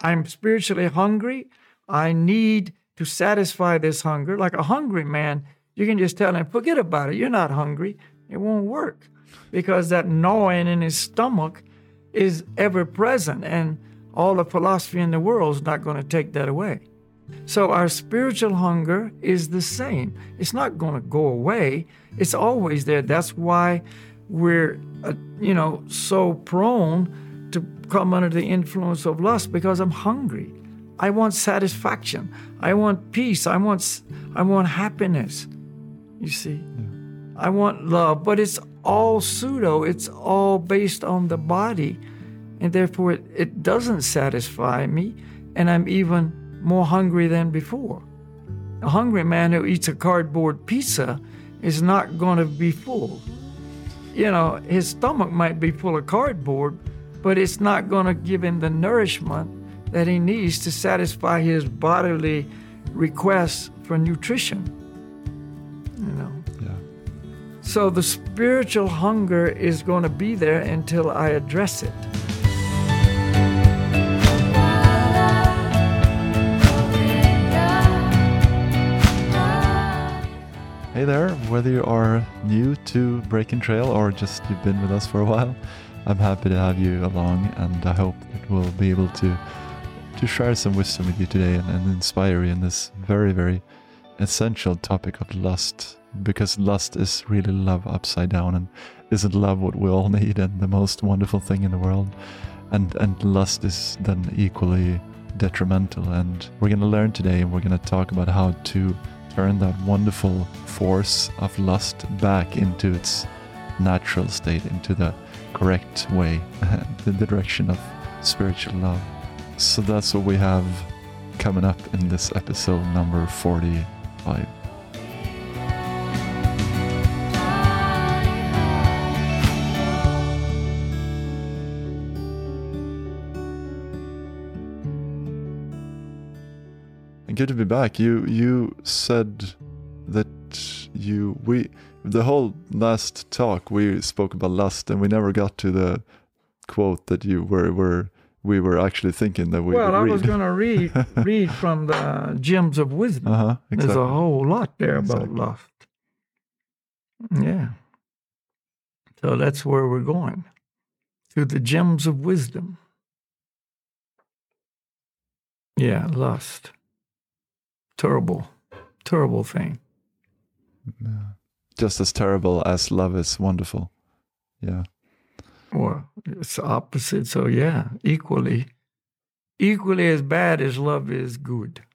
I'm spiritually hungry. I need to satisfy this hunger. Like a hungry man, you can just tell him, forget about it. You're not hungry. It won't work because that gnawing in his stomach is ever present, and all the philosophy in the world is not going to take that away. So our spiritual hunger is the same. It's not going to go away. It's always there. That's why we're, uh, you know, so prone to come under the influence of lust because I'm hungry. I want satisfaction. I want peace. I want, I want happiness. You see, yeah. I want love, but it's all pseudo. It's all based on the body, and therefore it, it doesn't satisfy me, and I'm even more hungry than before. A hungry man who eats a cardboard pizza is not going to be full. You know, his stomach might be full of cardboard, but it's not going to give him the nourishment that he needs to satisfy his bodily requests for nutrition. You know. Yeah. So the spiritual hunger is going to be there until I address it. Hey there, whether you are new to Breaking Trail or just you've been with us for a while, I'm happy to have you along and I hope that we'll be able to to share some wisdom with you today and, and inspire you in this very, very essential topic of lust. Because lust is really love upside down and isn't love what we all need and the most wonderful thing in the world. And and lust is then equally detrimental. And we're gonna learn today and we're gonna talk about how to turn that wonderful force of lust back into its natural state, into the correct way, in the direction of spiritual love. So that's what we have coming up in this episode number 45. good to be back. You you said that you we the whole last talk we spoke about lust and we never got to the quote that you were were we were actually thinking that we well i was going to read read from the gems of wisdom uh-huh, exactly. there's a whole lot there about exactly. lust yeah so that's where we're going through the gems of wisdom yeah lust terrible, terrible thing. Yeah. Just as terrible as love is wonderful. Yeah. Or it's opposite. So yeah, equally, equally as bad as love is good.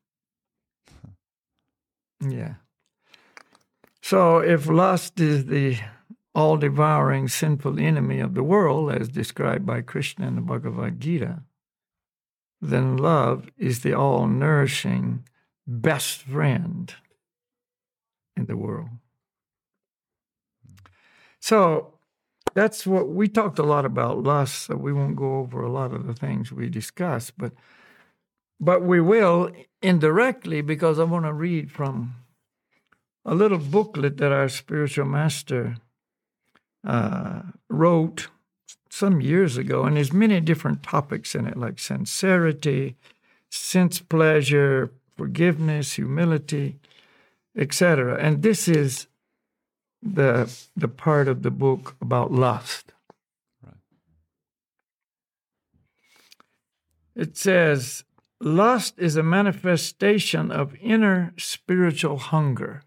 Yeah. So if lust is the all devouring sinful enemy of the world, as described by Krishna in the Bhagavad Gita, then love is the all nourishing best friend in the world. So that's what we talked a lot about lust, so we won't go over a lot of the things we discussed, but but we will indirectly because I want to read from a little booklet that our spiritual master uh, wrote some years ago, and there's many different topics in it, like sincerity, sense pleasure, forgiveness, humility, etc. And this is the the part of the book about lust. Right. It says lust is a manifestation of inner spiritual hunger.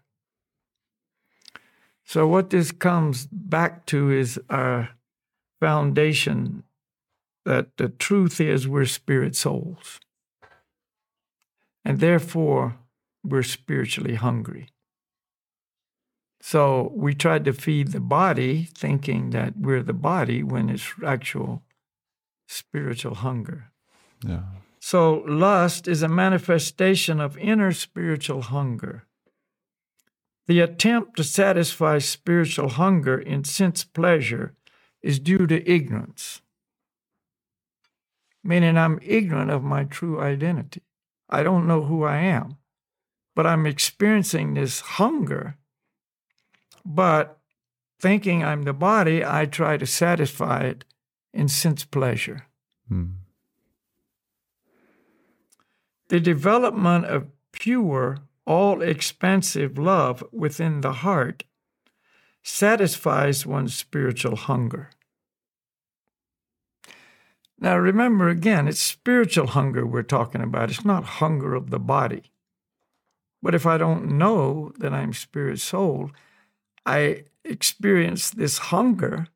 So what this comes back to is our foundation that the truth is we're spirit souls. And therefore, we're spiritually hungry. So we tried to feed the body, thinking that we're the body when it's actual spiritual hunger. Yeah. So lust is a manifestation of inner spiritual hunger. The attempt to satisfy spiritual hunger in sense pleasure is due to ignorance, meaning I'm ignorant of my true identity. I don't know who I am, but I'm experiencing this hunger. But thinking I'm the body, I try to satisfy it in sense pleasure. Hmm. The development of pure, all expansive love within the heart satisfies one's spiritual hunger. Now, remember again, it's spiritual hunger we're talking about. It's not hunger of the body. But if I don't know that I'm spirit soul, I experience this hunger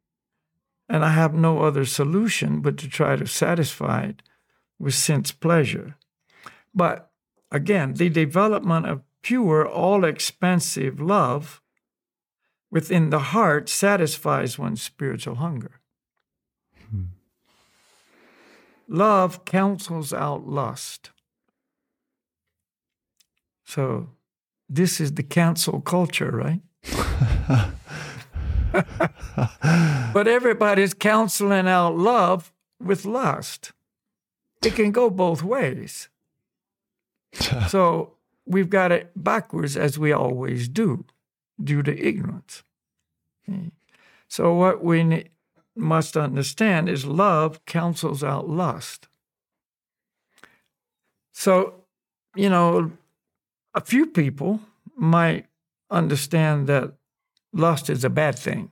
and I have no other solution but to try to satisfy it with sense pleasure. But again, the development of pure, all expansive love within the heart satisfies one's spiritual hunger. Hmm. Love cancels out lust. So, this is the cancel culture, right? but everybody's counseling out love with lust. It can go both ways. so we've got it backwards as we always do due to ignorance. Hmm. So what we must understand is love counsels out lust. So, you know, a few people might understand that lust is a bad thing.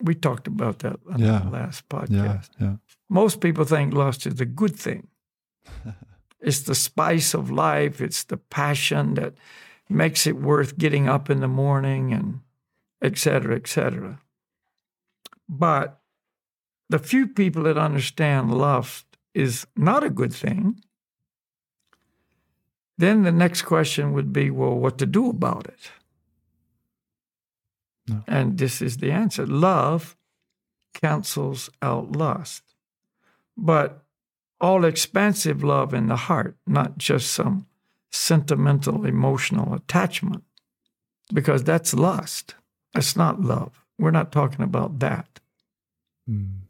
We talked about that on yeah. the last podcast. Yeah, yeah. Most people think lust is a good thing. it's the spice of life, it's the passion that makes it worth getting up in the morning and et cetera, et cetera. But the few people that understand lust is not a good thing, then the next question would be well, what to do about it? No. And this is the answer love cancels out lust. But all expansive love in the heart, not just some sentimental, emotional attachment, because that's lust. That's not love. We're not talking about that. Mm.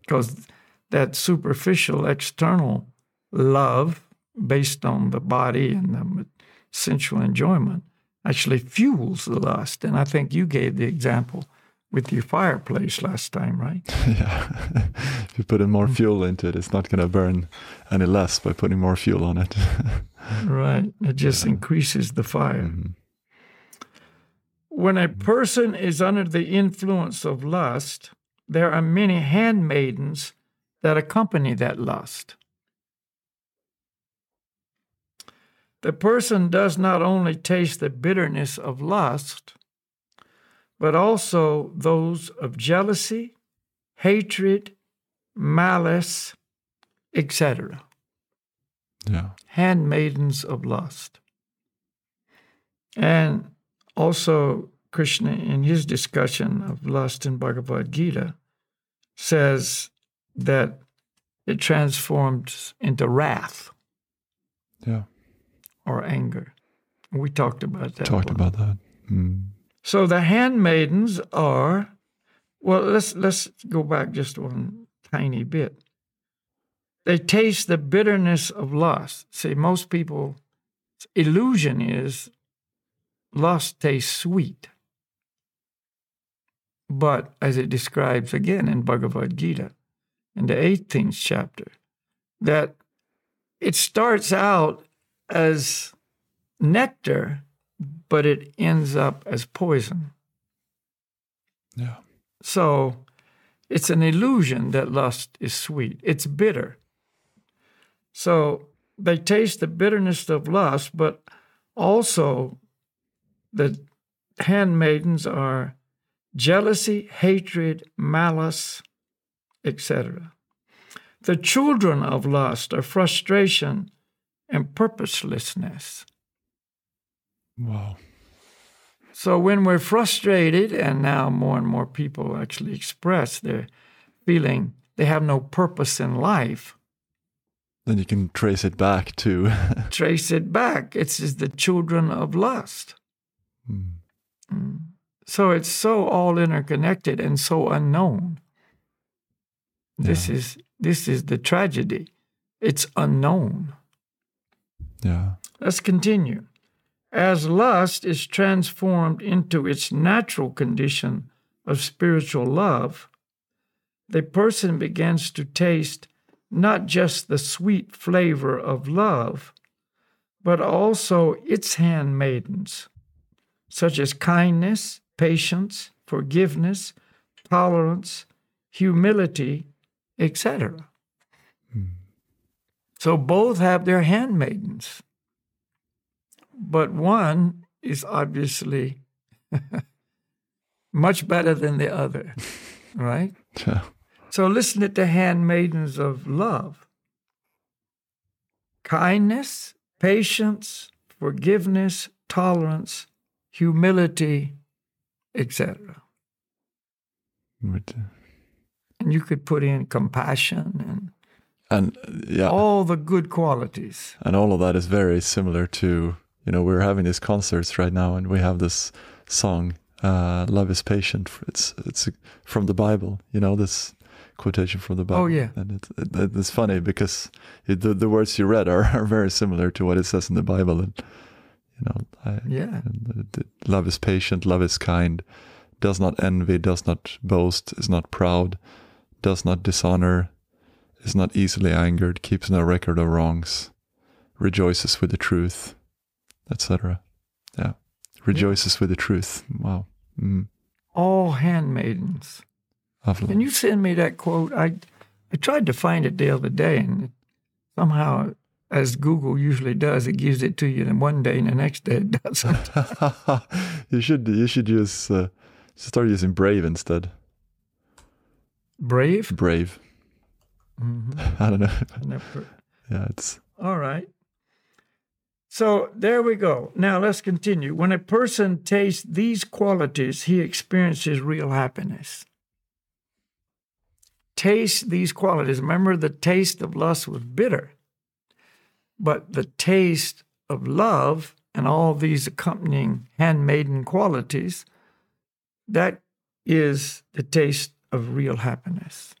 Because that superficial, external love based on the body and the sensual enjoyment actually fuels the lust. And I think you gave the example with your fireplace last time, right? yeah. if you put in more fuel into it, it's not going to burn any less by putting more fuel on it. right. It just yeah. increases the fire. Mm-hmm. When a person is under the influence of lust, there are many handmaidens that accompany that lust. The person does not only taste the bitterness of lust, but also those of jealousy, hatred, malice, etc. Yeah. Handmaidens of lust. And also, Krishna, in his discussion of lust in Bhagavad Gita, says that it transforms into wrath. Yeah or anger. We talked about that. Talked one. about that. Mm. So the handmaidens are well, let's let's go back just one tiny bit. They taste the bitterness of lust. See, most people illusion is lust tastes sweet. But as it describes again in Bhagavad Gita, in the 18th chapter, that it starts out as nectar, but it ends up as poison. Yeah. So it's an illusion that lust is sweet. It's bitter. So they taste the bitterness of lust, but also the handmaidens are jealousy, hatred, malice, etc. The children of lust are frustration, and purposelessness. Wow. So when we're frustrated, and now more and more people actually express their feeling they have no purpose in life. Then you can trace it back to. trace it back. It's just the children of lust. Mm. Mm. So it's so all interconnected and so unknown. Yeah. This is this is the tragedy. It's unknown. Yeah. Let's continue. As lust is transformed into its natural condition of spiritual love, the person begins to taste not just the sweet flavor of love, but also its handmaidens, such as kindness, patience, forgiveness, tolerance, humility, etc. So both have their handmaidens, but one is obviously much better than the other, right? Yeah. So listen to the handmaidens of love kindness, patience, forgiveness, tolerance, humility, etc. And you could put in compassion and and yeah, all the good qualities. and all of that is very similar to you know we're having these concerts right now, and we have this song, uh, "Love is Patient." It's it's from the Bible, you know this quotation from the Bible. Oh, yeah. and it, it, it's funny because it, the the words you read are, are very similar to what it says in the Bible, and you know, I, Yeah. and the- the love is patient, love is kind, does not envy, does not boast, is not proud, does not dishonor, is not easily angered, keeps no record of wrongs, rejoices with the truth, etc. Yeah, rejoices with the truth. Wow. Mm. All handmaidens. Lovely. Can you send me that quote? I I tried to find it the other day, and somehow, as Google usually does, it gives it to you and one day, and the next day it doesn't. you should you should use uh, start using Brave instead. Brave. Brave. Hmm I don't know. Never- yeah, it's All right. So there we go. Now let's continue. When a person tastes these qualities, he experiences real happiness. Taste these qualities. Remember, the taste of lust was bitter, but the taste of love and all these accompanying handmaiden qualities, that is the taste of real happiness.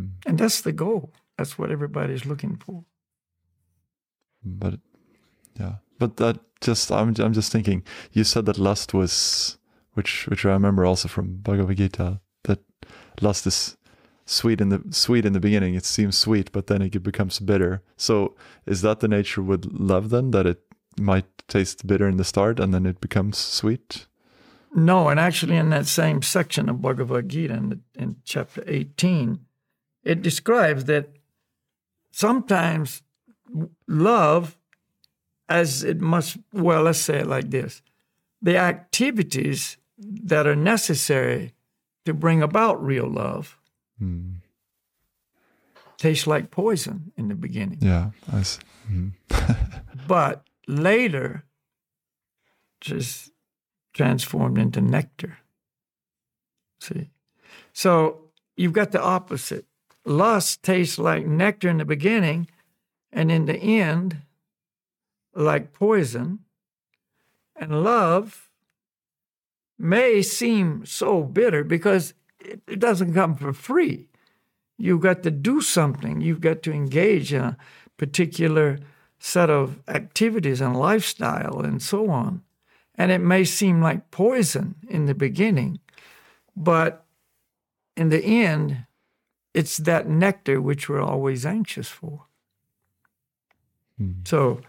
Hmm. And that's the goal. That's what everybody's looking for. but yeah but that just i'm i'm just thinking you said that lust was which which i remember also from bhagavad gita that lust is sweet in the sweet in the beginning it seems sweet but then it becomes bitter so is that the nature with love then that it might taste bitter in the start and then it becomes sweet No, and actually, in that same section of Bhagavad Gita, in, the, in chapter 18, it describes that sometimes love, as it must, well, let's say it like this the activities that are necessary to bring about real love Hmm. taste like poison in the beginning. yeah I see. Mhm. but later just transformed into nectar. See? So you've got the opposite. Lust tastes like nectar in the beginning, and in the end, like poison. And love may seem so bitter because it, it doesn't come for free. You've got to do something, you've got to engage in a particular set of activities and lifestyle and so on. And it may seem like poison in the beginning, but in the end, it's that nectar which we're always anxious for. So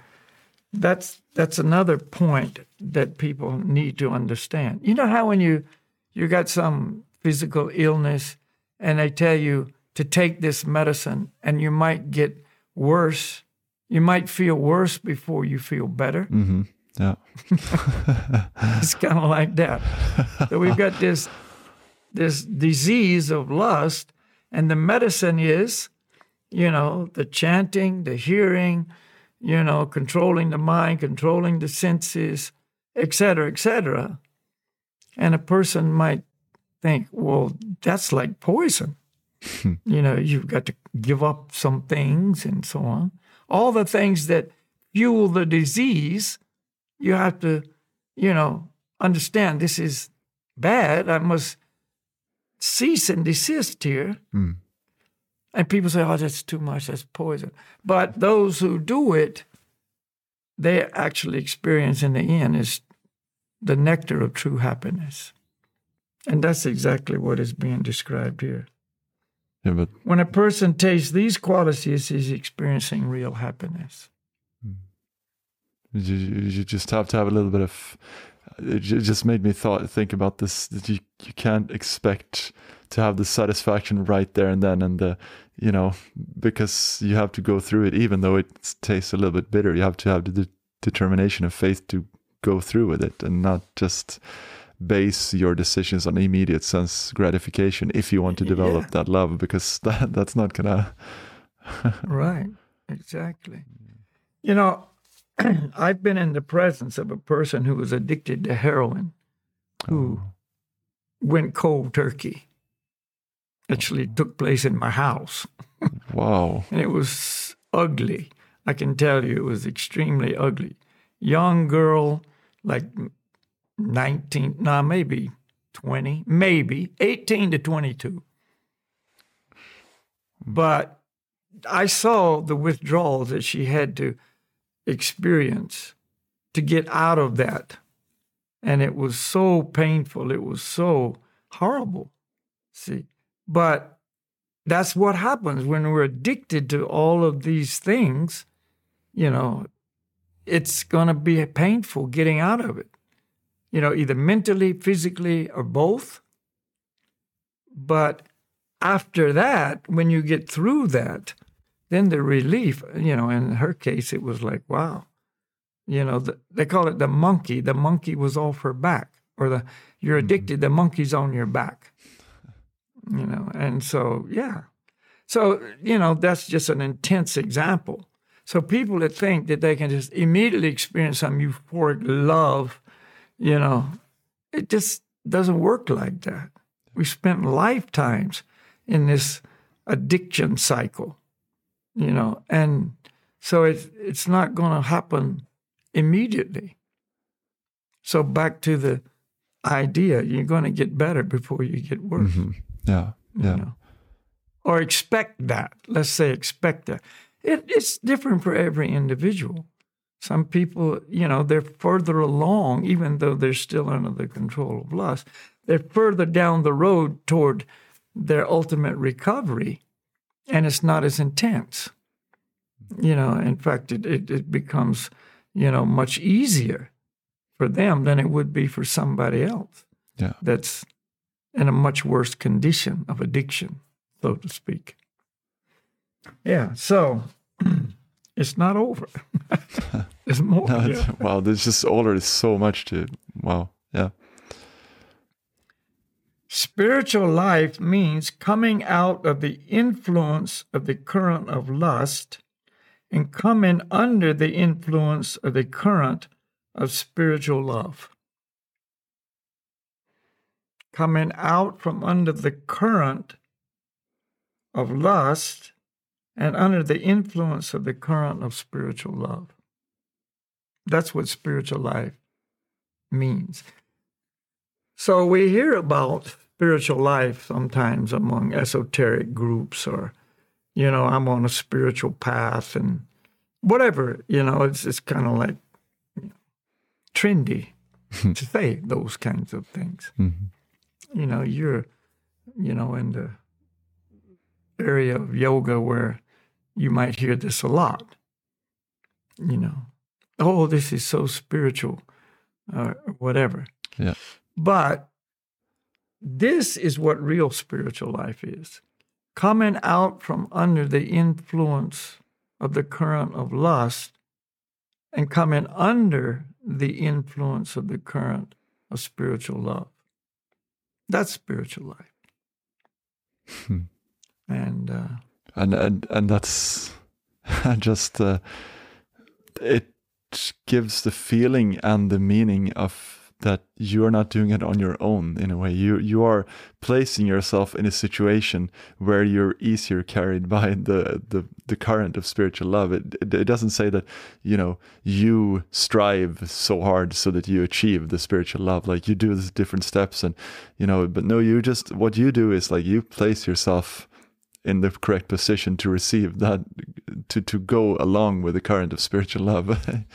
that's that's another point that people need to understand. You know how when you you got some physical illness and they tell you to take this medicine and you might get worse, you might feel worse before you feel better. Mhm. yeah It's kind of like that. So we've got this this disease of lust, and the medicine is, you know, the chanting, the hearing, you know, controlling the mind, controlling the senses, et cetera, et cetera. And a person might think, well, that's like poison. you know, you've got to give up some things and so on. All the things that fuel the disease, you have to, you know, understand this is bad. I must cease and desist here. Mm. And people say, oh, that's too much, that's poison. But those who do it, they actually experience in the end is the nectar of true happiness. And that's exactly what is being described here. Yeah, but When a person tastes these qualities, he's experiencing real happiness. you, you just have to have a little bit of. It just made me thought think about this that you you can't expect to have the satisfaction right there and then and the you know because you have to go through it even though it tastes a little bit bitter you have to have the de- determination of faith to go through with it and not just base your decisions on immediate sense gratification if you want to develop Yeah. that love because that that's not gonna Right, exactly. You know, I've been in the presence of a person who was addicted to heroin who oh. went cold turkey. Actually, took place in my house, wow and it was ugly. I can tell you, it was extremely ugly. Young girl, like 19, nah, maybe 20, maybe 18 to 22. But I saw the withdrawals that she had to experience to get out of that. And it was so painful. It was so horrible. See, but that's what happens when we're addicted to all of these things. You know, it's going to be painful getting out of it. You know, either mentally, physically, or both. But after that, when you get through that, then the relief, you know, in her case, it was like, wow. You know, the, they call it the monkey. The monkey was off her back, or the you're mm-hmm. addicted. The monkey's on your back. You know, and so yeah, so you know that's just an intense example. So people that think that they can just immediately experience some euphoric love, you know, it just doesn't work like that. We spent lifetimes in this addiction cycle, you know, and so it's it's not going to happen immediately. So back to the idea, you're going to get better before you get worse. Mhm. yeah you yeah know. Or expect that. Let's say expect that. It, it's different for every individual. Some people, you know, they're further along, even though they're still under the control of lust. They're further down the road toward their ultimate recovery, and it's not as intense. Mm-hmm. You know, in fact, it, it, it becomes, you know, much easier for them than it would be for somebody else yeah that's in a much worse condition of addiction, so to speak. Yeah, so it's not over. There's more. No, yeah. wow, there's just already so much to wow. Yeah. Spiritual life means coming out of the influence of the current of lust and coming under the influence of the current of spiritual love. Coming out from under the current of lust and under the influence of the current of spiritual love. That's what spiritual life means. So we hear about spiritual life sometimes among esoteric groups or, you know, I'm on a spiritual path and whatever, you know, it's, it's kind of like you know, trendy to say those kinds of things. Mhm. You know, you're, you know, in the area of yoga where you might hear this a lot. You know, oh, this is so spiritual, or whatever. Yeah. But this is what real spiritual life is coming out from under the influence of the current of lust and coming under the influence of the current of spiritual love. That's spiritual life. Hmm. And uh, and and and that's just uh, it gives the feeling and the meaning of that you are not doing it on your own in a way. You you are placing yourself in a situation where you're easier carried by the the, the current of spiritual love. It, it it doesn't say that you know you strive so hard so that you achieve the spiritual love. Like you do the different steps and you know but no you just what you do is like you place yourself in the correct position to receive that to to go along with the current of spiritual love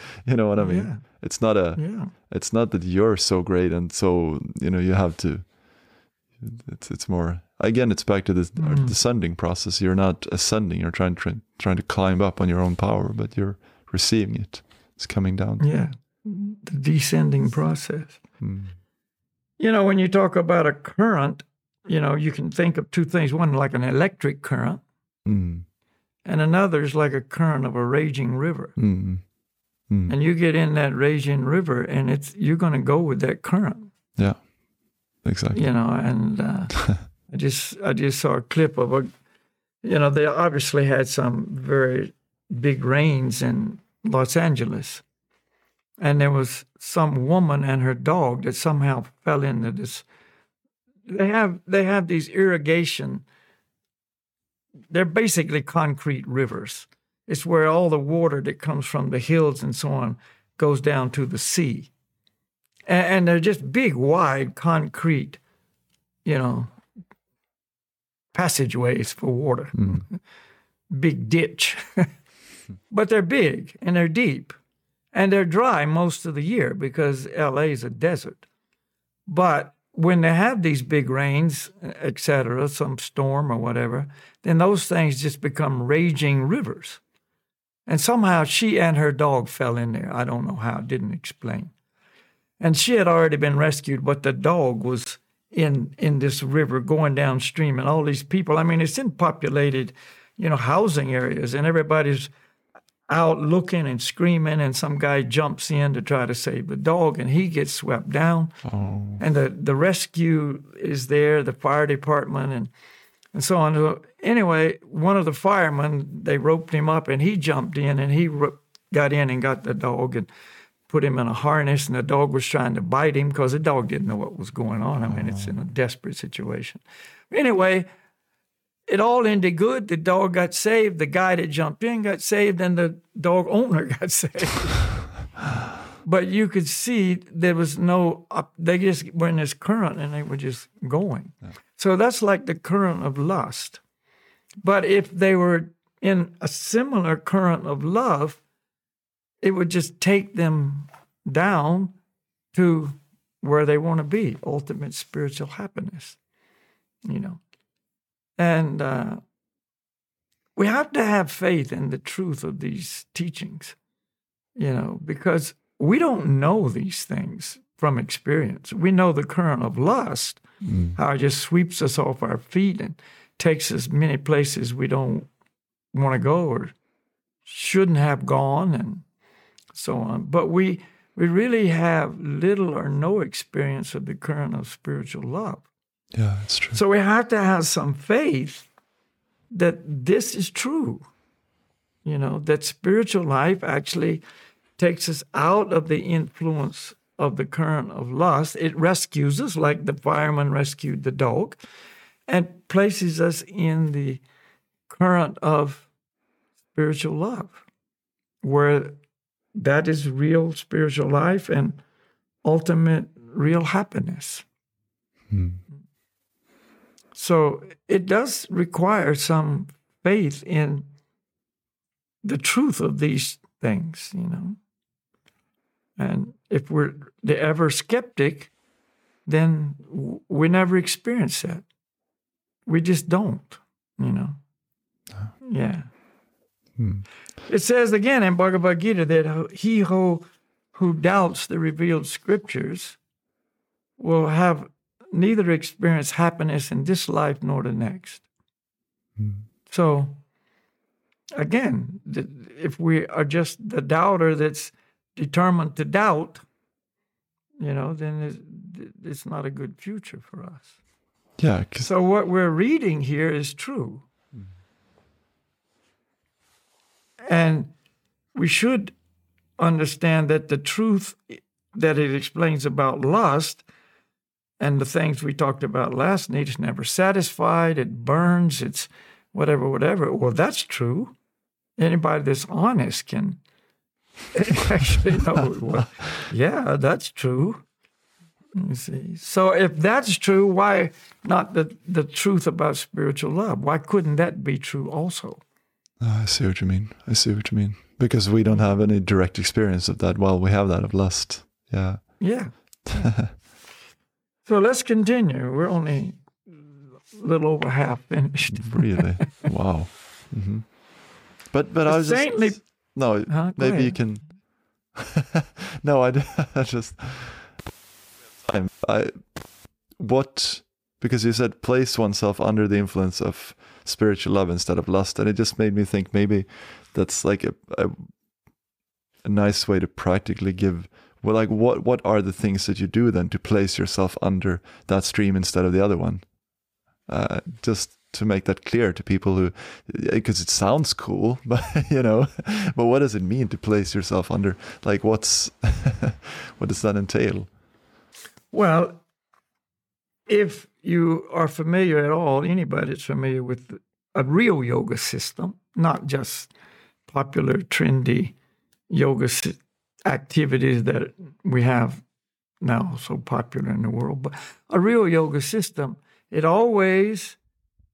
you know what i mean Yeah. it's not a yeah, it's not that you're so great and so you know you have to it's it's more again, it's back to this Mm. descending process. You're not ascending. You're trying trying trying to climb up on your own power, but you're receiving it. It's coming down. Yeah, the descending process. Mm. You know, when you talk about a current, you know, you can think of two things. One like an electric current, Mm. and another is like a current of a raging river. Mm. Mm. And you get in that raging river, and it's you're going to go with that current. Yeah, exactly. You know, and uh, I just I just saw a clip of a, you know, they obviously had some very big rains in Los Angeles, and there was some woman and her dog that somehow fell into this. They have they have these irrigation. They're basically concrete rivers. It's where all the water that comes from the hills and so on goes down to the sea, and, and they're just big, wide concrete, you know, passageways for water. Mm. Big ditch. but they're big and they're deep and they're dry most of the year because LA is a desert. But when they have these big rains, et cetera, some storm or whatever, then those things just become raging rivers. And somehow she and her dog fell in there. I don't know how, didn't explain. And she had already been rescued, but the dog was in in this river going downstream and all these people. I mean, it's in populated, you know, housing areas and everybody's out looking and screaming and some guy jumps in to try to save the dog and he gets swept down. Oh, And the, the rescue is there, the fire department and and so on. So Anyway, one of the firemen, they roped him up and he jumped in and he ro- got in and got the dog and put him in a harness and the dog was trying to bite him because the dog didn't know what was going on. I mean, it's in a oh. desperate situation. Anyway, it all ended good. The dog got saved. The guy that jumped in got saved, and the dog owner got saved. but you could see there was no. Up, they just were in this current, and they were just going. So that's like the current of lust. But if they were in a similar current of love, it would just take them down to where they want to be ultimate spiritual happiness you know and uh, we have to have faith in the truth of these teachings you know because we don't know these things from experience we know the current of lust how it just sweeps us off our feet and takes us many places we don't want to go or shouldn't have gone and so on. But we we really have little or no experience of the current of spiritual love. Yeah, it's true. So we have to have some faith that this is true. You know, that spiritual life actually takes us out of the influence of the current of lust. It rescues us, like the fireman rescued the dog, and places us in the current of spiritual love, where that is real spiritual life and ultimate real happiness. Hmm. So it does require some faith in the truth of these things, you know. And if we're the ever skeptic, then we never experience that. We just don't, you know. Uh-huh. Yeah. Hmm. It says again in Bhagavad Gita that he who, who doubts the revealed scriptures will have neither experience happiness in this life nor the next. Hmm. So, again, if we are just the doubter that's determined to doubt, you know, then it's, it's not a good future for us. Yeah, So, what we're reading here is true. And we should understand that the truth that it explains about lust and the things we talked about last night is never satisfied, it burns, it's whatever, whatever. Well, that's true. Anybody that's honest can actually know, well, yeah, that's true. You see. So if that's true, why not the, the truth about spiritual love? Why couldn't that be true also? Ah, I see what you mean. I see what you mean. Because we don't have any direct experience of that while we have that of lust. Yeah. Yeah. so let's continue. We're only a little over half finished. really? Wow. hmm But but I was saintly. just no. Huh? Maybe you can. no, I, I just. I'm- I what because you said place oneself under the influence of spiritual love instead of lust, and it just made me think maybe that's like a a, a nice way to practically give. Well, like what what are the things that you do then to place yourself under that stream instead of the other one? Uh, just to make that clear to people who, because it sounds cool, but you know, but what does it mean to place yourself under? Like, what's what does that entail? Well, if you are familiar at all, anybody that's familiar with a real yoga system, not just popular, trendy yoga activities that we have now so popular in the world, but a real yoga system, it always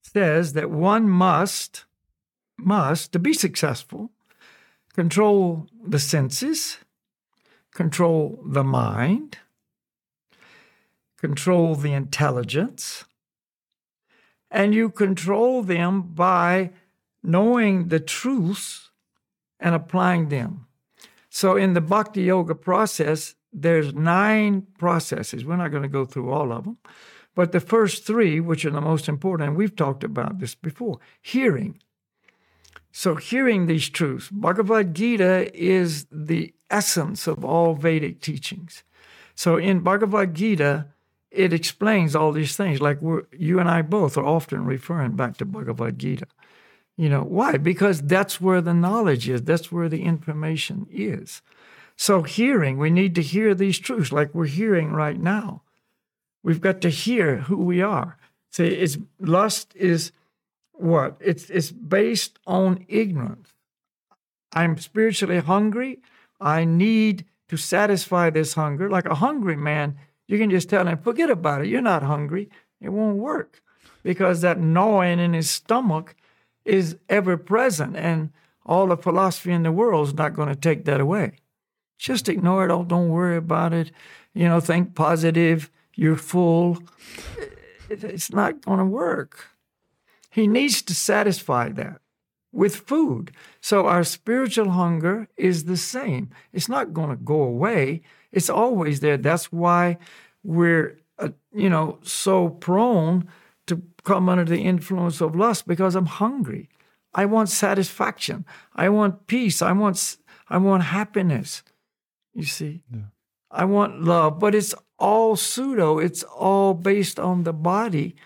says that one must, must, to be successful, control the senses, control the mind, control the intelligence, and you control them by knowing the truths and applying them. So in the bhakti yoga process, there's nine processes. We're not going to go through all of them. But the first three, which are the most important, and we've talked about this before hearing. So, hearing these truths, Bhagavad Gita is the essence of all Vedic teachings. So, in Bhagavad Gita, it explains all these things. Like you and I both are often referring back to Bhagavad Gita. You know, why? Because that's where the knowledge is, that's where the information is. So, hearing, we need to hear these truths like we're hearing right now. We've got to hear who we are. See, it's lust is what? It's it's based on ignorance. I'm spiritually hungry. I need to satisfy this hunger. Like a hungry man, you can just tell him, forget about it. You're not hungry. It won't work because that gnawing in his stomach is ever present, and all the philosophy in the world is not going to take that away. Just ignore it. Oh, don't worry about it. You know, think positive. You're full. It's not going to work. He needs to satisfy that with food. So our spiritual hunger is the same. It's not going to go away. It's always there. That's why we're, uh, you know, so prone to come under the influence of lust because I'm hungry. I want satisfaction. I want peace. I want, I want happiness. You see, I want love, but it's all pseudo. It's all based on the body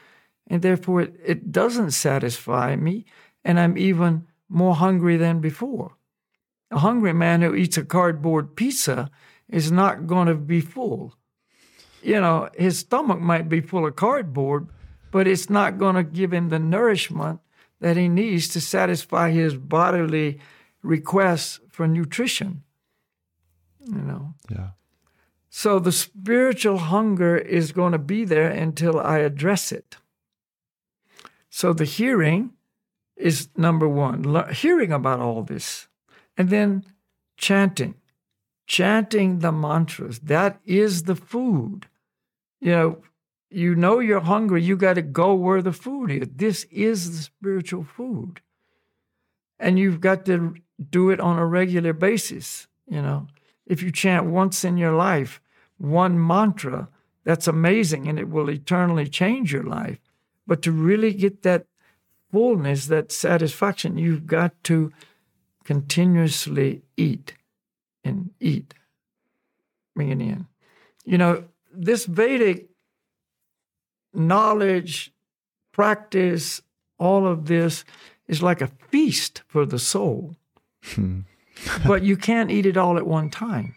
and therefore it, it doesn't satisfy me, and I'm even more hungry than before. A hungry man who eats a cardboard pizza is not going to be full. You know, his stomach might be full of cardboard, but it's not going to give him the nourishment that he needs to satisfy his bodily requests for nutrition. You know. Yeah. So the spiritual hunger is going to be there until I address it. So the hearing is number one, hearing about all this. And then chanting, chanting the mantras. That is the food. You know, you know you're hungry, you got to go where the food is. This is the spiritual food. And you've got to do it on a regular basis. You know, if you chant once in your life, one mantra, that's amazing and it will eternally change your life. But to really get that fullness, that satisfaction, you've got to continuously eat and eat. Bring it in. You know, this Vedic knowledge, practice, all of this is like a feast for the soul. Hmm. but you can't eat it all at one time.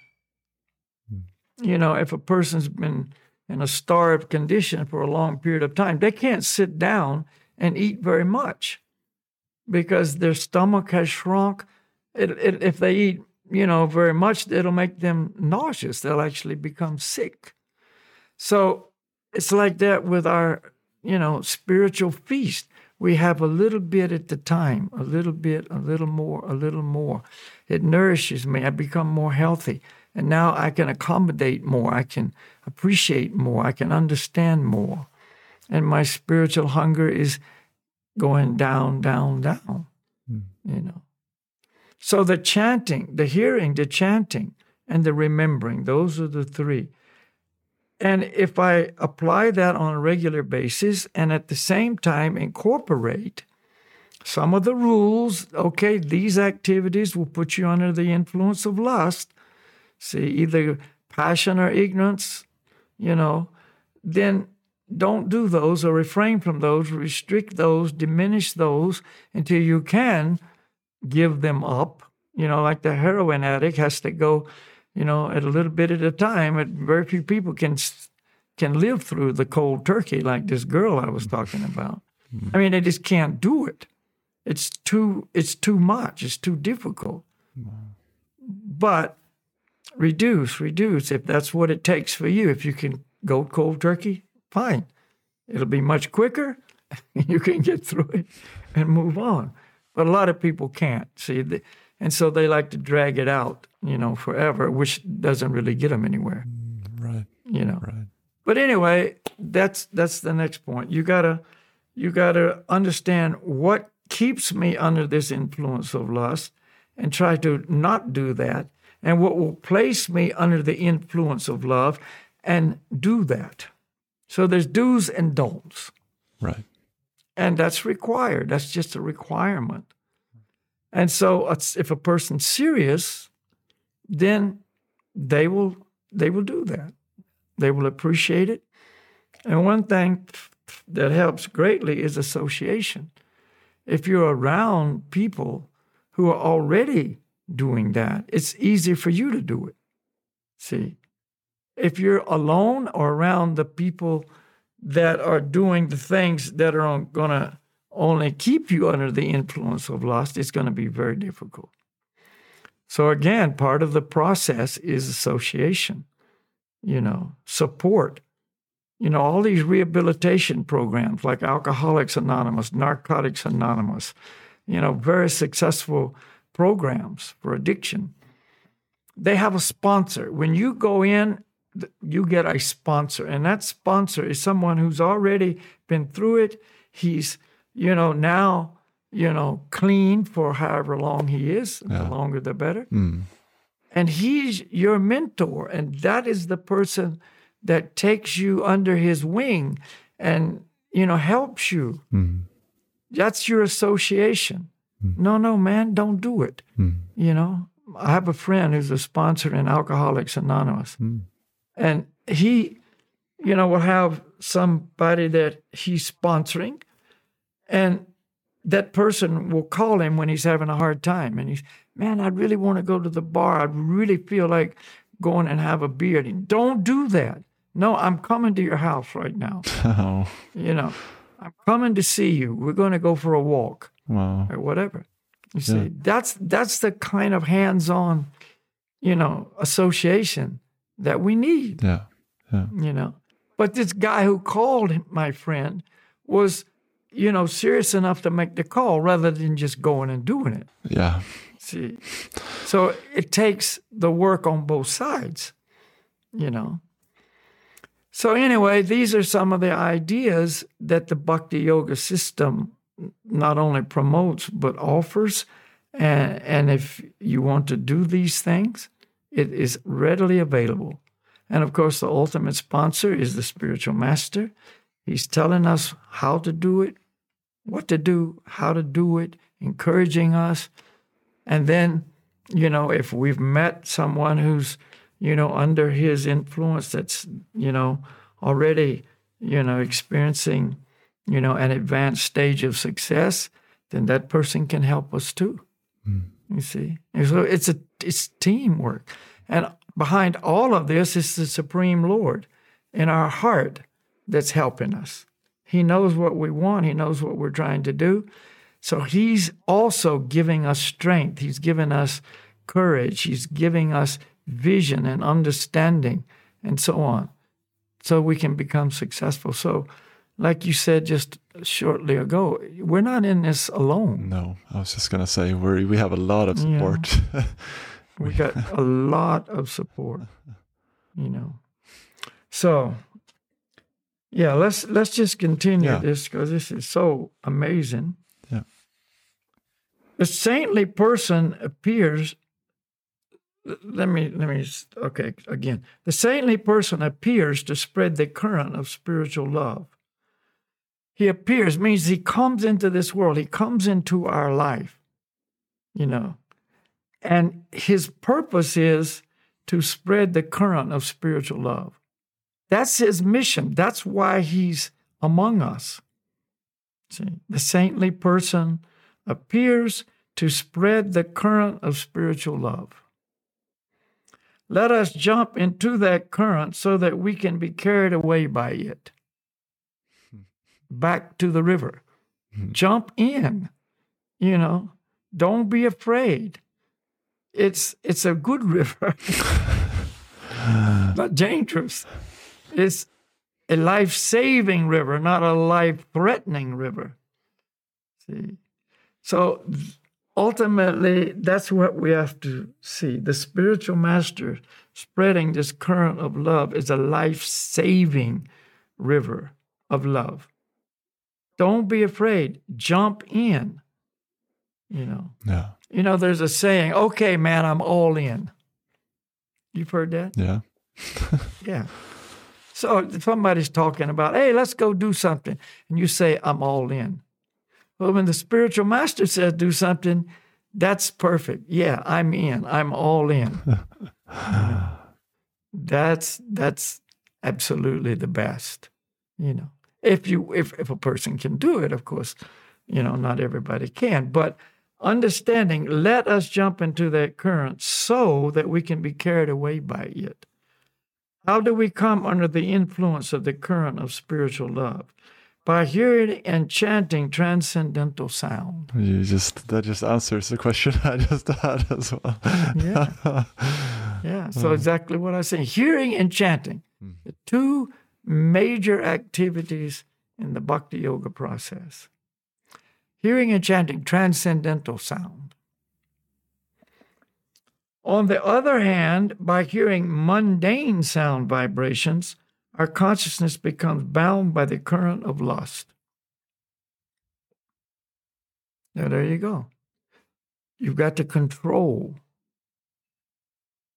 Hmm. You know, if a person's been in a starved condition for a long period of time, they can't sit down and eat very much because their stomach has shrunk. It, it, if they eat, you know, very much, it'll make them nauseous. They'll actually become sick. So it's like that with our, you know, spiritual feast. We have a little bit at the time, a little bit, a little more, a little more. It nourishes me. I become more healthy. And now I can accommodate more. I can appreciate more. I can understand more. and my spiritual hunger is going down, down, down. Hmm. You know. So the chanting, the hearing, the chanting, and the remembering, those are the three. And if I apply that on a regular basis and at the same time incorporate some of the rules, okay, these activities will put you under the influence of lust, see, either passion or ignorance, you know, then don't do those or refrain from those, restrict those, diminish those until you can give them up. You know, like the heroin addict has to go, you know, at a little bit at a time. And very few people can can live through the cold turkey like this girl I was talking about. Mm-hmm. I mean, they just can't do it. It's too it's too much. It's too difficult. But reduce, reduce if that's what it takes for you. If you can go cold turkey, fine. It'll be much quicker. you can get through it and move on. But a lot of people can't see, and so they like to drag it out, you know, forever, which doesn't really get them anywhere. Mm, right. You know. Right. But anyway, that's that's the next point. You gotta you gotta understand what keeps me under this influence of lust, and try to not do that, and what will place me under the influence of love, and do that. So there's do's and don'ts. Right. And that's required. That's just a requirement. And so uh, if a person's serious, then they will they will do that. They will appreciate it. And one thing that helps greatly is association. If you're around people who are already doing that, it's easier for you to do it. See, if you're alone or around the people that are doing the things that are going to only keep you under the influence of lust, it's going to be very difficult. So, again, part of the process is association, you know, support. You know, all these rehabilitation programs like Alcoholics Anonymous, Narcotics Anonymous, you know, very successful programs for addiction. They have a sponsor. When you go in you get a sponsor, and that sponsor is someone who's already been through it. He's, you know, now, you know, clean for however long he is. Yeah. The longer, the better. Mm. And he's your mentor, and that is the person that takes you under his wing and, you know, helps you. Mm. That's your association. Mm. No, no, man, don't do it. You know, I have a friend who's a sponsor in Alcoholics Anonymous. Mm. And he, you know, will have somebody that he's sponsoring, and that person will call him when he's having a hard time. And he's, man, I really want to go to the bar. I really feel like going and have a beer. And don't do that. No, I'm coming to your house right now. Oh. You know, I'm coming to see you. We're going to go for a walk wow. or whatever. You see, yeah. that's that's the kind of hands-on, you know, association that we need. Yeah. Yeah. You know, but this guy who called my friend was, you know, serious enough to make the call rather than just going and doing it. Yeah. See, so it takes the work on both sides, you know. So, anyway, these are some of the ideas that the Bhakti Yoga system not only promotes but offers. And, and if you want to do these things, it is readily available. And of course, the ultimate sponsor is the spiritual master. He's telling us how to do it, what to do, how to do it, encouraging us. And then, you know, if we've met someone who's, you know, under his influence that's, you know, already, you know, experiencing, you know, an advanced stage of success, then that person can help us too. Mm. You see, and so it's a it's teamwork, and behind all of this is the Supreme Lord in our heart that's helping us. He knows what we want. He knows what we're trying to do. So He's also giving us strength. He's giving us courage. He's giving us vision and understanding and so on, so we can become successful. So like you said just shortly ago, we're not in this alone. No, I was just gonna say we we have a lot of support. Yeah. we got a lot of support, you know. So Yeah, let's let's just continue Yeah. this because this is so amazing. Yeah. The saintly person appears. Let me let me okay again. The saintly person appears to spread the current of spiritual love. He appears means he comes into this world. He comes into our life, you know, and his purpose is to spread the current of spiritual love. That's his mission. That's why he's among us. See, the saintly person appears to spread the current of spiritual love. Let us jump into that current so that we can be carried away by it. Back to the river. Hmm. Jump in. You know, don't be afraid. It's it's a good river. not dangerous. It's a life saving river, not a life threatening river. See? So ultimately, that's what we have to see. The spiritual master spreading this current of love is a life saving river of love. Don't be afraid, jump in. You know, Yeah. you know, there's a saying, okay, man, I'm all in. You've heard that? Yeah. Yeah. So somebody's talking about, hey, let's go do something, and you say, I'm all in. Well, when the spiritual master says do something, that's perfect. Yeah, I'm in. I'm all in. that's that's absolutely the best. You know, if you if if a person can do it, of course, you know, not everybody can, but understanding, let us jump into that current so that we can be carried away by it. How do we come under the influence of the current of spiritual love? By hearing and chanting transcendental sound. You just that just answers the question I just had as well. Yeah. Yeah, so hmm. exactly what I say. Hearing and chanting, hmm. the two major activities in the bhakti yoga process. Hearing and chanting, transcendental sound. On the other hand, by hearing mundane sound vibrations, our consciousness becomes bound by the current of lust. Now, there you go. You've got to control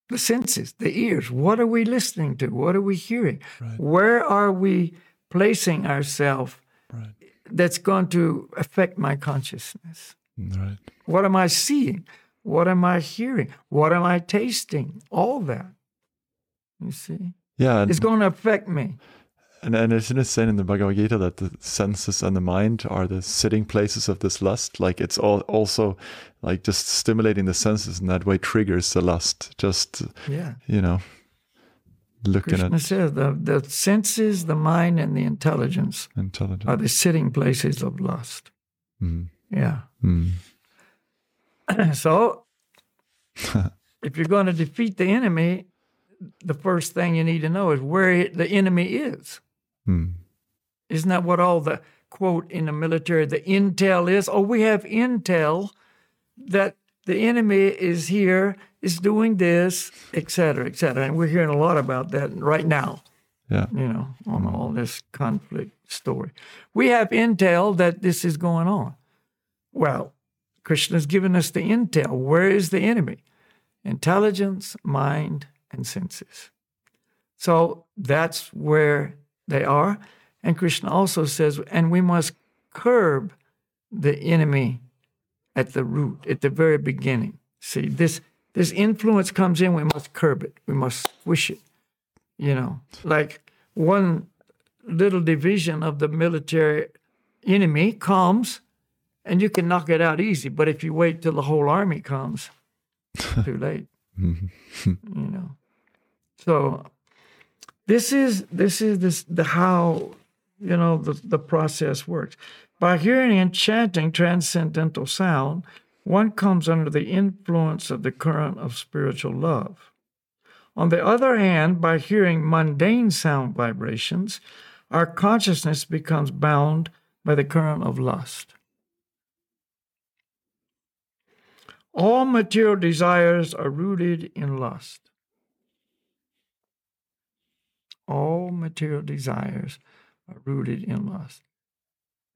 the senses, the ears. What are we listening to? What are we hearing? Right. Where are we placing ourselves Right. that's going to affect my consciousness? Right. What am I seeing? What am I hearing? What am I tasting? All that. You see? Yeah. It's going to affect me. and, and isn't it saying in the Bhagavad Gita that the senses and the mind are the sitting places of this lust? Like it's all also like just stimulating the senses in that way triggers the lust. Just Yeah. you know, looking Krishna at says the, the senses, the mind, and the intelligence intelligence. are the sitting places of lust. Mm. Yeah. Mm. so, if you're going to defeat the enemy, the first thing you need to know is where the enemy is. Mm. Isn't that what all the quote in the military, the intel is? Oh, we have intel that the enemy is here, is doing this, et cetera, et cetera. And we're hearing a lot about that right now, Yeah. you know, on all this conflict story. We have intel that this is going on. Well, Krishna's given us the intel. Where is the enemy? Intelligence, mind, and senses. So that's where they are. And Krishna also says, and we must curb the enemy at the root, at the very beginning. See, this this influence comes in, we must curb it. We must squish it. You know, like one little division of the military enemy comes and you can knock it out easy. But if you wait till the whole army comes, too late. Mm-hmm. you know. So this is this is this the how you know the, the process works. By hearing and chanting transcendental sound, one comes under the influence of the current of spiritual love. On the other hand, by hearing mundane sound vibrations, our consciousness becomes bound by the current of lust. All material desires are rooted in lust. All material desires are rooted in lust.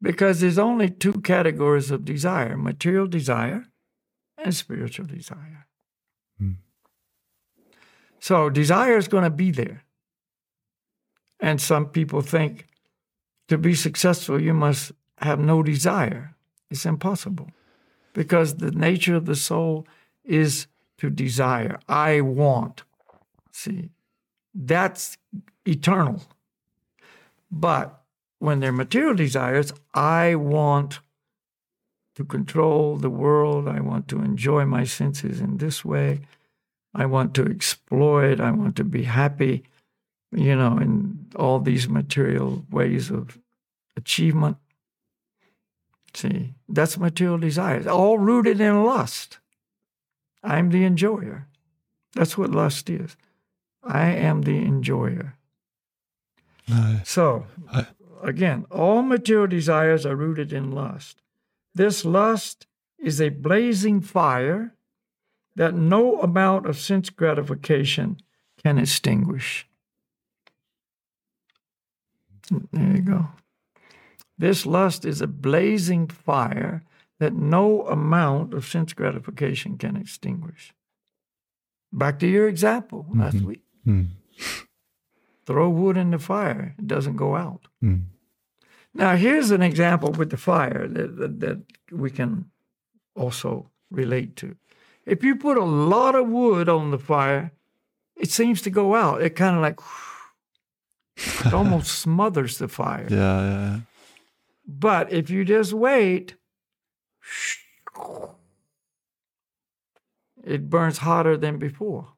Because there's only two categories of desire material desire and spiritual desire. Hmm. So desire is going to be there. And some people think to be successful, you must have no desire. It's impossible because the nature of the soul is to desire. I want. See, that's eternal. But when they're material desires, I want to control the world. I want to enjoy my senses in this way. I want to exploit. I want to be happy, you know, in all these material ways of achievement. See, that's material desires, all rooted in lust. I'm the enjoyer. That's what lust is. I am the enjoyer. No, So, again, all material desires are rooted in lust. This lust is a blazing fire that no amount of sense gratification can extinguish. There you go. This lust is a blazing fire that no amount of sense gratification can extinguish. Back to your example last week. Mm. Throw wood in the fire, it doesn't go out. Mm. Now, here's an example with the fire that, that, that we can also relate to. If you put a lot of wood on the fire, it seems to go out. It kind of like, it almost smothers the fire. Yeah, yeah, But if you just wait, it burns hotter than before.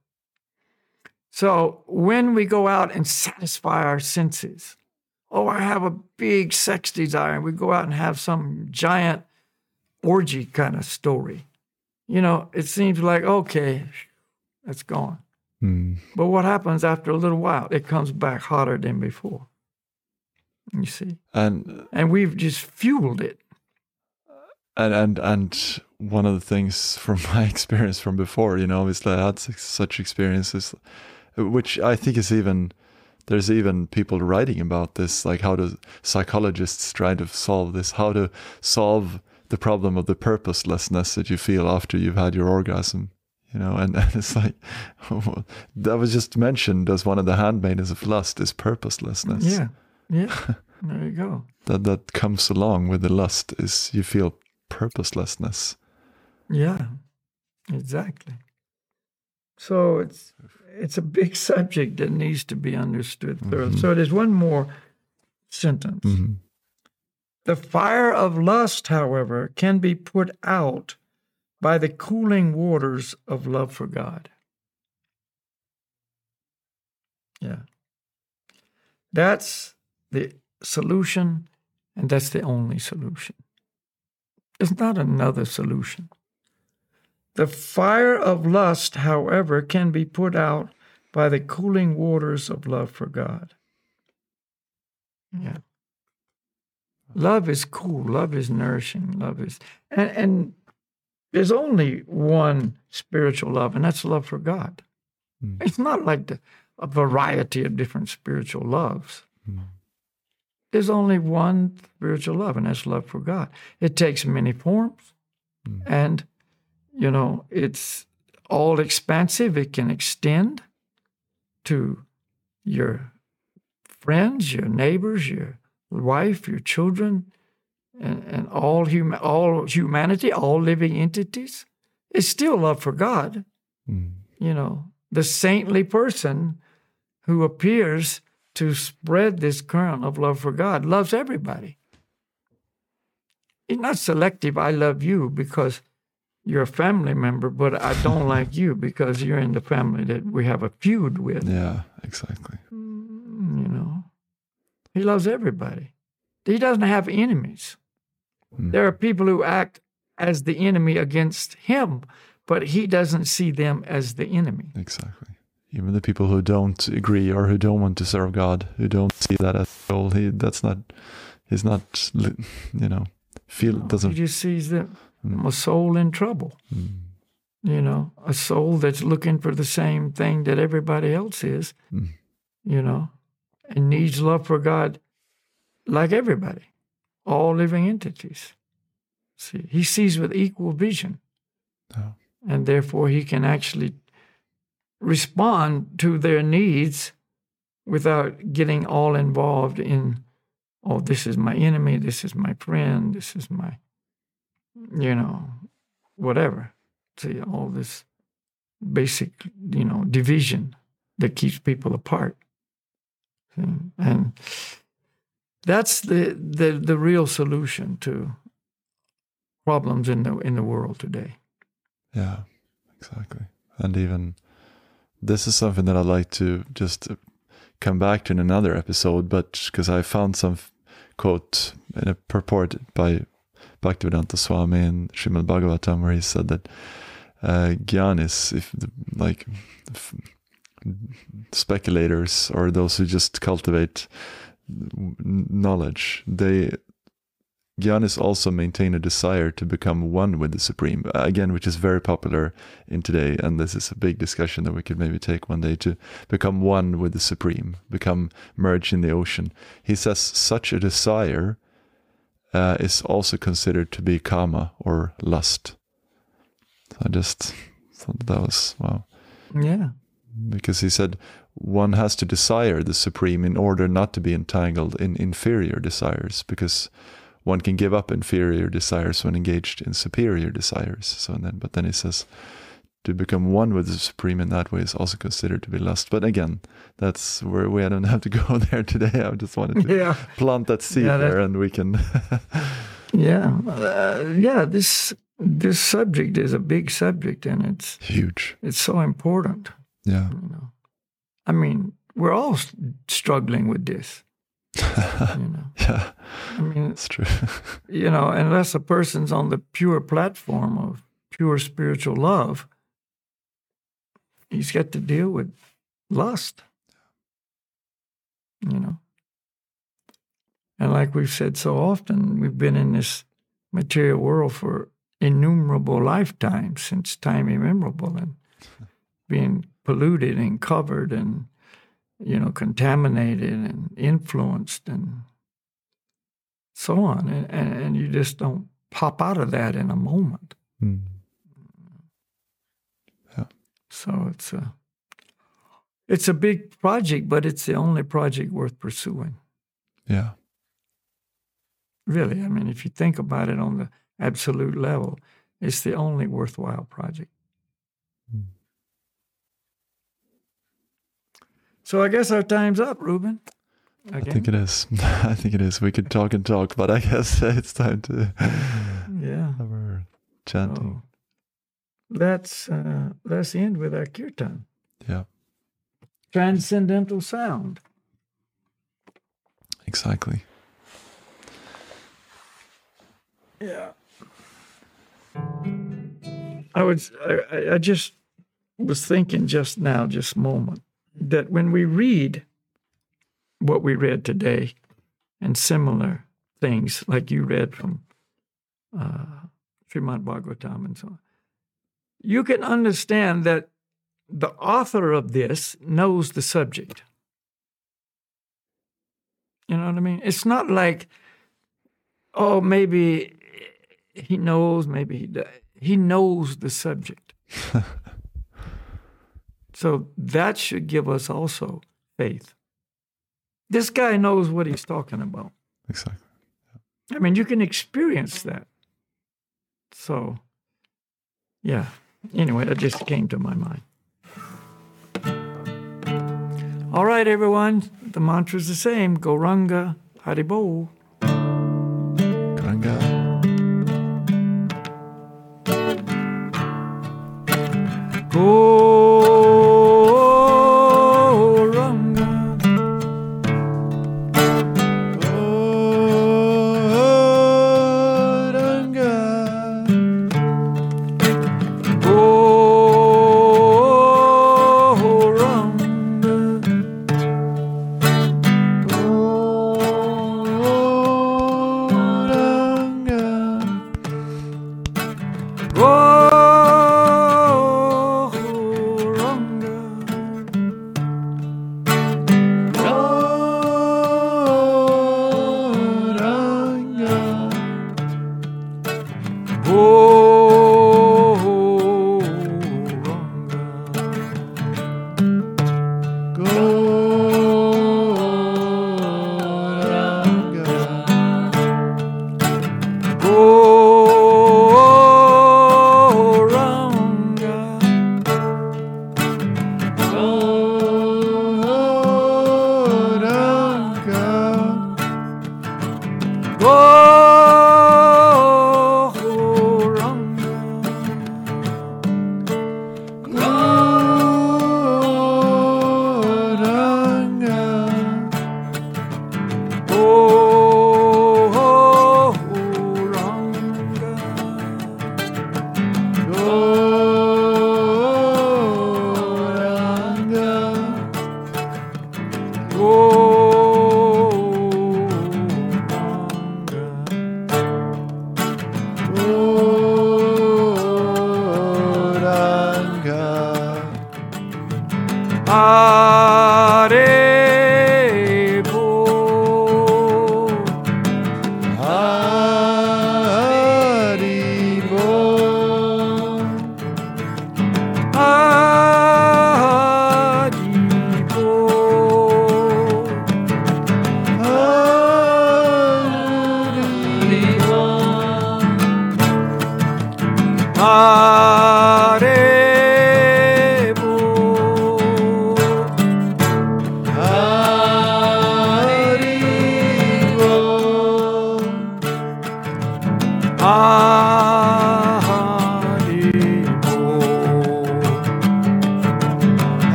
So when we go out and satisfy our senses, oh, I have a big sex desire, and we go out and have some giant orgy kind of story, you know, it seems like, okay, it's gone. Mm. But what happens after a little while? It comes back hotter than before. You see? And And we've just fueled it. Uh, and and and one of the things from my experience from before, you know, obviously I had such- such experiences, which I think is even there's even people writing about this, like how do psychologists try to solve this, how to solve the problem of the purposelessness that you feel after you've had your orgasm, you know, and, and it's like that was just mentioned as one of the handmaidens of lust is purposelessness. Yeah. Yeah. there you go. That that comes along with the lust is you feel purposelessness. Yeah. Exactly. So it's it's a big subject that needs to be understood thoroughly. So there's one more sentence. Mhm. The fire of lust, however, can be put out by the cooling waters of love for God. Yeah. That's the solution, and that's the only solution. There's not another solution. The fire of lust, however, can be put out by the cooling waters of love for God. Yeah. Love is cool. Love is nourishing. Love is, and, and there's only one spiritual love, and that's love for God. Mm. It's not like the, a variety of different spiritual loves. Mm. There's only one spiritual love, and that's love for God. It takes many forms, Mm. and you know it's all expansive. It can extend to your friends, your neighbors, your wife, your children, and, and all hum- all humanity, all living entities. It's still love for God. Mm. You know, the saintly person who appears to spread this current of love for God loves everybody. It's not selective. I love you because you're a family member, but I don't like you because you're in the family that we have a feud with. Yeah, exactly. Mm, You know, he loves everybody. He doesn't have enemies. Mm. There are people who act as the enemy against him, but he doesn't see them as the enemy. Exactly. Even the people who don't agree or who don't want to serve God, who don't see that as a goal, he that's not he's not you know feel He doesn't He just sees them Mm. a soul in trouble. Mm. You know, a soul that's looking for the same thing that everybody else is. Mm. You know, and needs love for God like everybody, all living entities. See, he sees with equal vision. Oh. And therefore, he can actually respond to their needs without getting all involved in, oh, this is my enemy, this is my friend, this is my, you know, whatever. See, all this basic, you know, division that keeps people apart. And that's the, the, the real solution to problems in the in the world today. Yeah, exactly. And even this is something that I'd like to just come back to in another episode, but because I found some quote in a purport by Bhaktivedanta Swami in Srimad Bhagavatam where he said that uh, Gyanis, if the, like f- speculators or those who just cultivate knowledge, they Gyanis also maintain a desire to become one with the Supreme, uh, again, which is very popular in today. And this is a big discussion that we could maybe take one day to become one with the Supreme, become merged in the ocean. He says such a desire uh, is also considered to be kama or lust. So I just thought that was, wow. Yeah. Because he said one has to desire the Supreme in order not to be entangled in inferior desires, because one can give up inferior desires when engaged in superior desires. So then, but then he says to become one with the supreme in that way is also considered to be lust. But again, that's where we I don't have to go there today. I just wanted to Yeah. plant that seed Yeah, that- there, and we can. Yeah. Uh, yeah. This this subject is a big subject, and it's Huge. it's so important. Yeah. You know, I mean, we're all struggling with this. You know, yeah, I mean, it's true. you know, unless a person's on the pure platform of pure spiritual love, he's got to deal with lust. You know. And like we've said so often, we've been in this material world for innumerable lifetimes since time immemorable and being polluted and covered and you know contaminated and influenced and so on. And, and, and you just don't pop out of that in a moment. Mm. so it's a it's a big project but it's the only project worth pursuing. Yeah. really i mean if you think about it on the absolute level it's the only worthwhile project so i guess our time's up ruben I think it is. I think it is. We could talk and talk, but I guess it's time to yeah have our chanting. so let's uh, let's end with our kirtan Yeah, transcendental sound exactly. Yeah. I was I- I just was thinking just now, just moment, that when we read what we read today and similar things like you read from uh, Srimad Bhagavatam and so on, you can understand that the author of this knows the subject. You know what I mean? It's not like, oh, maybe he knows, maybe he does. He knows the subject. so that should give us also faith. This guy knows what he's talking about. Exactly. I mean, you can experience that. So, yeah. Anyway, that just came to my mind. All right, everyone. The mantra's the same. Gauranga Haribol. Gauranga.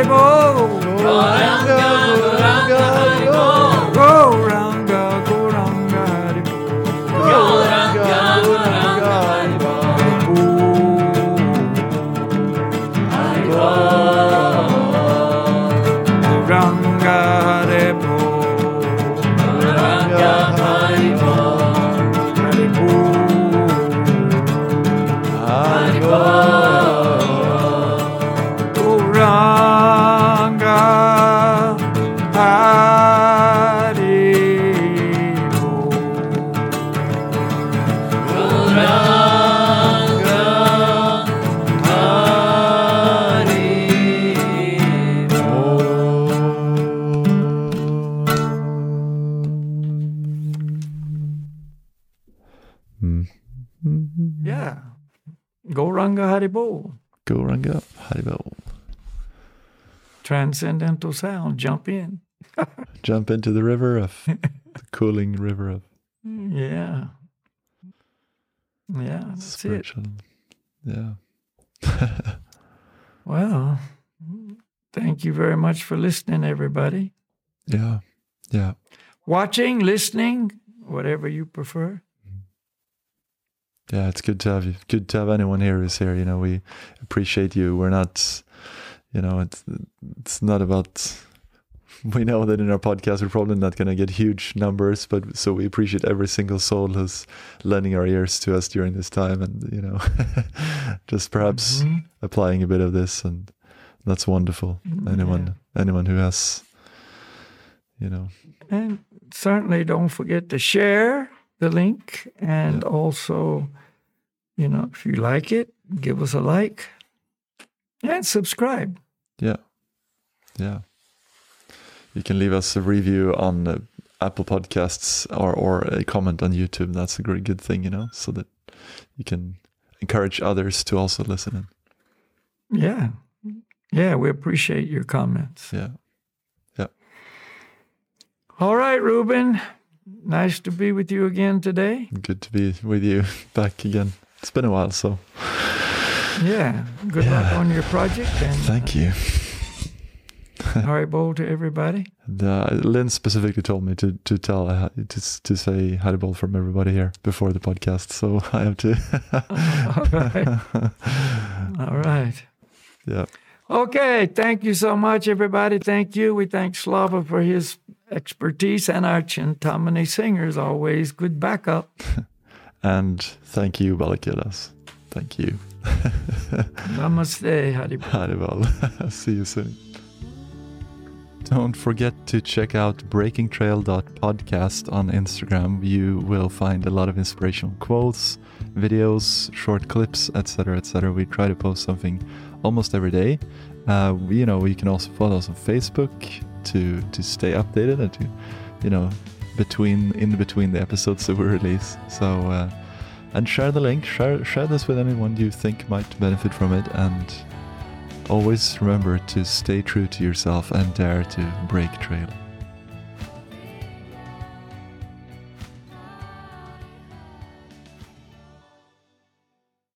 Gauranga, Haribol. Gauranga, Gauranga, Transcendental sound. Jump in. Jump into the river of the cooling river of mm. Yeah. Yeah, that's it. spiritual. Yeah. Well, thank you very much for listening, everybody. yeah. Yeah. Watching, listening, whatever you prefer. Yeah, it's good to have you. Good to have anyone here who's here. You know, we appreciate you. We're not, you know, it's it's not about. We know that in our podcast we're probably not going to get huge numbers, but so we appreciate every single soul who's lending our ears to us during this time, and you know, just perhaps Mhm. applying a bit of this, and that's wonderful. Mm, Anyone, anyone who has, you know, And certainly don't forget to share the link and also, you know, if you like it, give us a like and subscribe. Yeah. Yeah. You can leave us a review on uh, Apple Podcasts or, or a comment on YouTube. That's a great good thing, you know, so that you can encourage others to also listen in. Yeah. Yeah, we appreciate your comments. Yeah. Yeah. All right, Ruben. Nice to be with you again today. Good to be with you back again. It's been a while, so Yeah. Good luck on your project and thank you. uh, Haribol to everybody. Uh, Lynn specifically told me to to tell uh, to to say Haribol from everybody here before the podcast, so I have to. All right. All right. yeah. Okay, thank you so much, everybody. Thank you. We thank Slava for his expertise and our Chintamani singers, always good backup. And thank you, Balakiras. Thank you. Namaste, Haribol. Haribol. See you soon. Don't forget to check out breakingtrail.podcast on Instagram. You will find a lot of inspirational quotes, videos, short clips, etc. etc. We try to post something almost every day. Uh, you know, you can also follow us on Facebook to to stay updated and to, you know, between in between the episodes that we release. So uh, and share the link. Share share this with anyone you think might benefit from it. And always remember to stay true to yourself and dare to break trail.